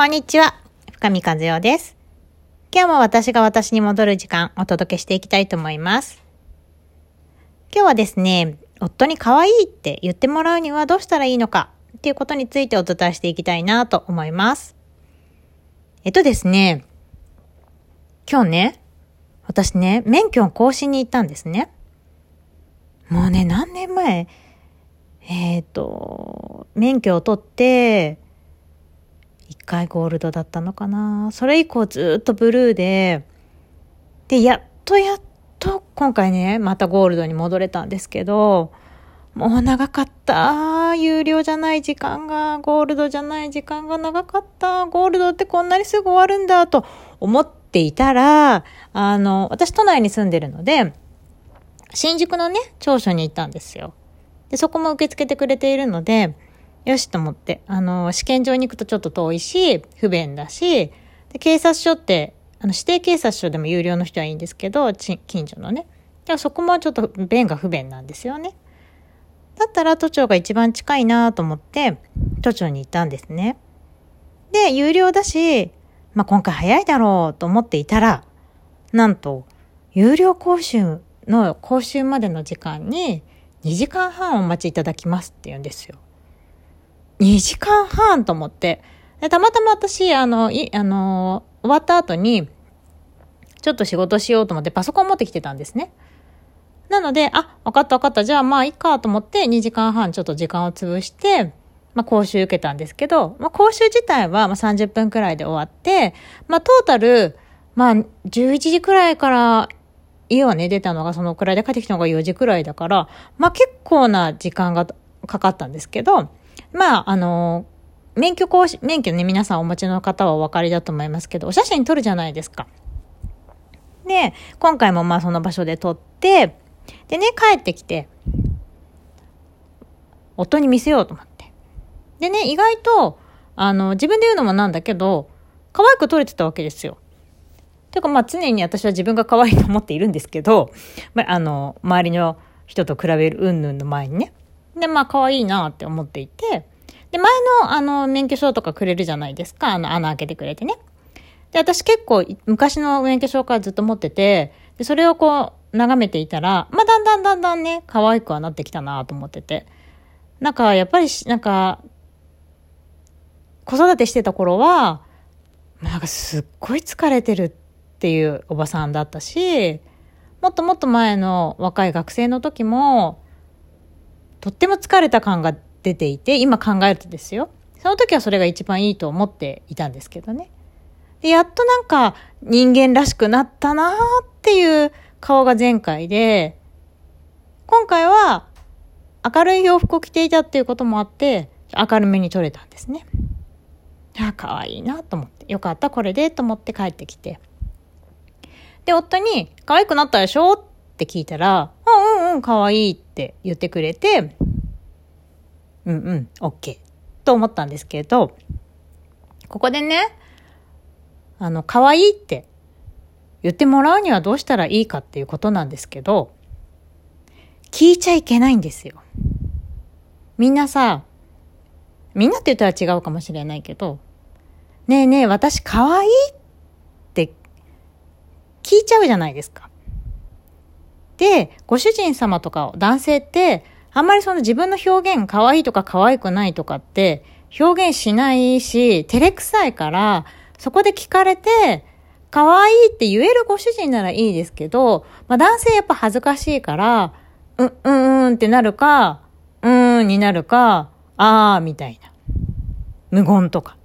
こんにちは。深見和代です。今日も私が私に戻る時間お届けしていきたいと思います。今日はですね、夫に可愛いって言ってもらうにはどうしたらいいのかっていうことについてお伝えしていきたいなと思います。えっとですね、今日ね、私ね、免許の更新に行ったんですね。もうね、何年前？えっ、と、免許を取って、一回ゴールドだったのかな。それ以降ずっとブルーで、で、やっとやっと今回ね、またゴールドに戻れたんですけど、もう長かった。有料じゃない時間が、ゴールドじゃない時間が長かった。ゴールドってこんなにすぐ終わるんだと思っていたら、あの、私都内に住んでるので、新宿のね、庁舎に行ったんですよ。で、そこも受け付けてくれているので、よしと思って、あの、試験場に行くとちょっと遠いし、不便だし、で警察署って、あの、指定警察署でも有料の人はいいんですけど、近所のね。でもそこもちょっと便が不便なんですよね。だったら都庁が一番近いなと思って、都庁に行ったんですね。で、有料だし、まあ、今回早いだろうと思っていたら、なんと、有料講習の講習までの時間に2時間半お待ちいただきますって言うんですよ。2時間半と思って。でたまたま私、あの、い、あの、終わった後に、ちょっと仕事しようと思ってパソコン持ってきてたんですね。なので、あ、わかったわかった。じゃあまあいいかと思って2時間半ちょっと時間を潰して、まあ講習受けたんですけど、まあ講習自体はまあ30分くらいで終わって、まあトータル、まあ11時くらいから家はね出たのがそのくらいで帰ってきたのが4時くらいだから、まあ結構な時間がかかったんですけど、まあ、あの、免許講師、免許ね、皆さんお持ちの方はお分かりだと思いますけど、お写真撮るじゃないですか。で、今回もまあその場所で撮って、でね、帰ってきて、夫に見せようと思って。でね、意外と、あの、自分で言うのもなんだけど、可愛く撮れてたわけですよ。てかまあ常に私は自分が可愛いと思っているんですけど、まあ、あの、周りの人と比べる云々の前にね。で、まあ、可愛いなって思っていて、で、前の、あの、免許証とかくれるじゃないですか。あの、穴開けてくれてね。で、私結構、昔の免許証からずっと持ってて、で、それをこう、眺めていたら、まあ、だんだんだんだんね、可愛くはなってきたなと思ってて。なんか、やっぱり、なんか、子育てしてた頃は、なんかすっごい疲れてるっていうおばさんだったし、もっともっと前の若い学生の時も、とっても疲れた感が出ていて、今考えるとですよ。その時はそれが一番いいと思っていたんですけどね。で、やっとなんか人間らしくなったなーっていう顔が前回で、今回は明るい洋服を着ていたっていうこともあって、明るめに撮れたんですね。あ、可愛いなと思って。よかった、これでと思って帰ってきて。で、夫に、可愛くなったでしょって聞いたら、うんうんうん、可愛いって言ってくれて、うんうん、OK と思ったんですけど、ここでね、あの、可愛いって言ってもらうにはどうしたらいいかっていうことなんですけど、聞いちゃいけないんですよ。みんなさ、みんなって言ったら違うかもしれないけど、ねえねえ、私可愛いって聞いちゃうじゃないですか。で、ご主人様とか男性って、あんまりその自分の表現、可愛いとか可愛くないとかって表現しないし、照れくさいから、そこで聞かれて、可愛いって言えるご主人ならいいですけど、まあ男性やっぱ恥ずかしいから、うん、うん、うんってなるか、うーんになるか、あーみたいな。無言とか。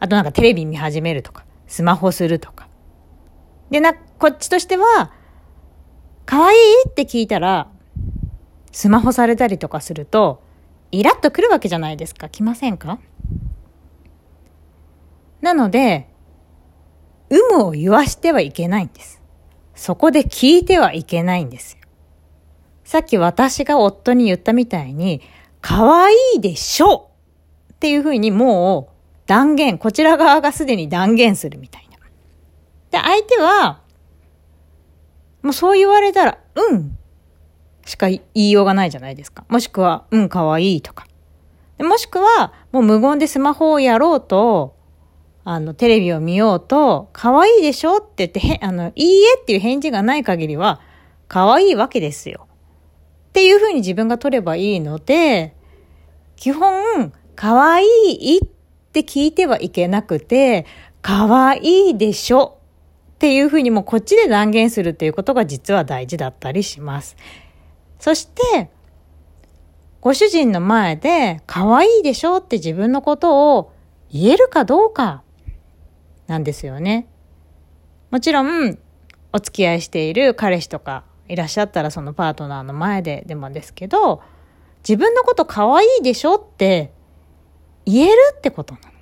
あとなんかテレビ見始めるとか、スマホするとか。で、な、こっちとしては、可愛いって聞いたら、スマホされたりとかすると、イラッとくるわけじゃないですか。来ませんか？なので、有無を言わしてはいけないんです。そこで聞いてはいけないんですよ。さっき私が夫に言ったみたいに、可愛いでしょうっていうふうにもう断言、こちら側がすでに断言するみたいな。で、相手は、もうそう言われたら、うんしか言いようがないじゃないですか。もしくは、うん、かわいいとか。もしくは、もう無言でスマホをやろうと、あの、テレビを見ようと、可愛いでしょって言って、あの、いいえっていう返事がない限りは、可愛いわけですよ。っていうふうに自分が取ればいいので、基本、可愛いって聞いてはいけなくて、可愛いでしょっていうふうにもこっちで断言するっていうことが実は大事だったりします。そして、ご主人の前で可愛いでしょって自分のことを言えるかどうかなんですよね。もちろん、お付き合いしている彼氏とかいらっしゃったらそのパートナーの前ででもですけど、自分のこと可愛いでしょって言えるってことなの。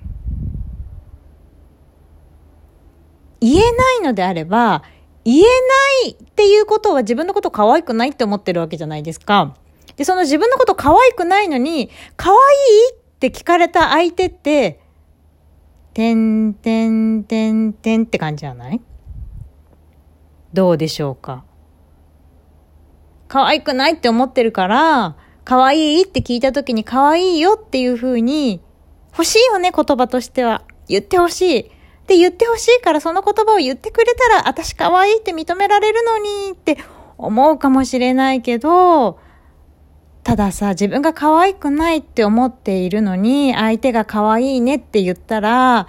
言えないのであれば、言えないっていうことは自分のこと可愛くないって思ってるわけじゃないですか。で、その自分のこと可愛くないのに、可愛いって聞かれた相手って、てんてんてんてんって感じじゃない？どうでしょうか？可愛くないって思ってるから、可愛いって聞いた時に可愛いよっていう風に欲しいよね、言葉としては。言ってほしい。って言ってほしいからその言葉を言ってくれたら私可愛いって認められるのにって思うかもしれないけど、たださ、自分が可愛くないって思っているのに、相手が可愛いねって言ったら、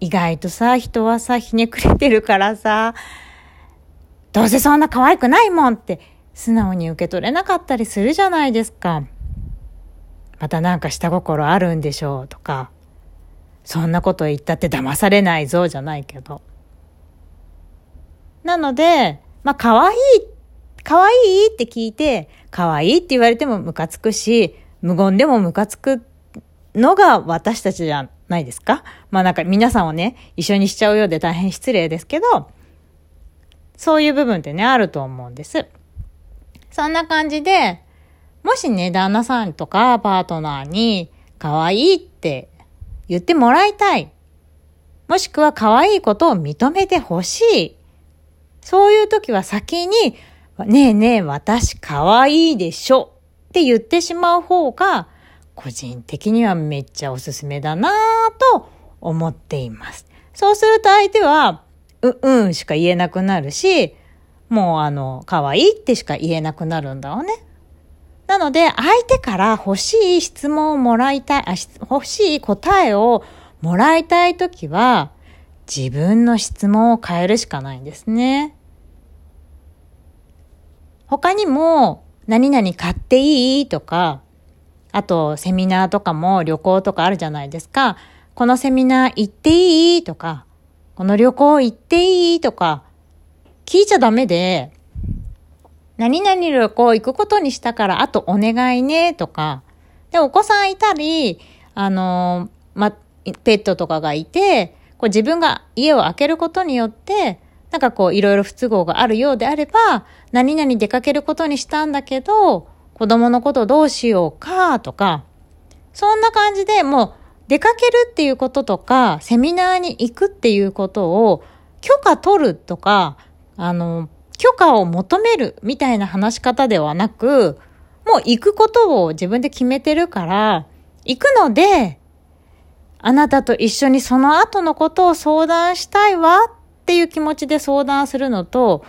意外とさ、人はさ、ひねくれてるからさ、どうせそんな可愛くないもんって素直に受け取れなかったりするじゃないですか。またなんか下心あるんでしょうとか、そんなこと言ったって騙されないぞじゃないけど。なので、まあ可愛い可愛いって聞いて、可愛いって言われてもムカつくし、無言でもムカつくのが私たちじゃないですかまあなんか皆さんをね、一緒にしちゃうようで大変失礼ですけど、そういう部分ってね、あると思うんです。そんな感じで、もしね、旦那さんとかパートナーに、可愛いって言ってもらいたい。もしくは可愛いことを認めてほしい。そういう時は先に、ねえねえ、私可愛いでしょって言ってしまう方が、個人的にはめっちゃおすすめだなぁと思っています。そうすると相手は、う、うんしか言えなくなるし、もうあの、可愛いってしか言えなくなるんだよね。なので、相手から欲しい質問をもらいたい、あ欲しい答えをもらいたいときは、自分の質問を変えるしかないんですね。他にも、何々買っていいとか、あと、セミナーとかも旅行とかあるじゃないですか。このセミナー行っていいとか、この旅行行っていいとか、聞いちゃダメで、何々旅行行くことにしたからあとお願いねとか、で、お子さんいたり、あの、ま、ペットとかがいて、こう自分が家を開けることによって、なんかこういろいろ不都合があるようであれば、何々出かけることにしたんだけど、子供のことどうしようかとか、そんな感じでもう出かけるっていうこととか、セミナーに行くっていうことを許可取るとか、あの、許可を求めるみたいな話し方ではなく、もう行くことを自分で決めてるから、行くので、あなたと一緒にその後のことを相談したいわっていう気持ちで相談するのと、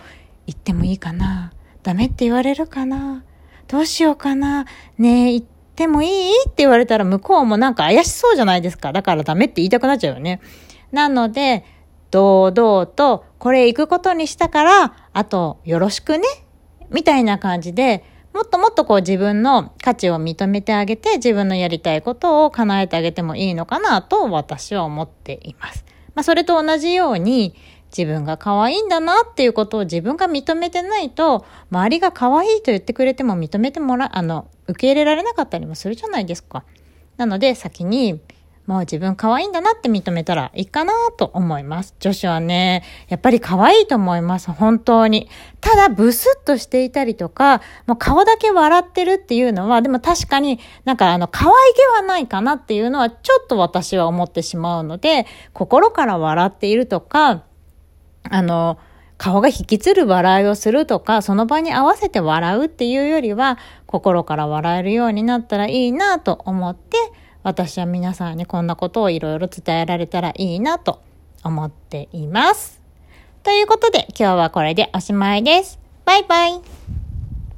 行ってもいいかなダメって言われるかなどうしようかなねえ、行ってもいいって言われたら向こうもなんか怪しそうじゃないですか。だからダメって言いたくなっちゃうよね。なので、堂々と、これ行くことにしたから、あとよろしくね？みたいな感じで、もっともっとこう自分の価値を認めてあげて、自分のやりたいことを叶えてあげてもいいのかなと私は思っています。まあそれと同じように、自分が可愛いんだなっていうことを自分が認めてないと、周りが可愛いと言ってくれても認めてもら、あの、受け入れられなかったりもするじゃないですか。なので、先に、もう自分可愛いんだなって認めたらいいかなと思います。女子はね、やっぱり可愛いと思います。本当に。ただ、ブスッとしていたりとか、もう顔だけ笑ってるっていうのは、でも確かになんかあの、可愛げはないかなっていうのはちょっと私は思ってしまうので、心から笑っているとか、あの、顔が引きつる笑いをするとか、その場に合わせて笑うっていうよりは、心から笑えるようになったらいいなと思って、私は皆さんにこんなことをいろいろ伝えられたらいいなと思っています。ということで今日はこれでおしまいです。バイバイ。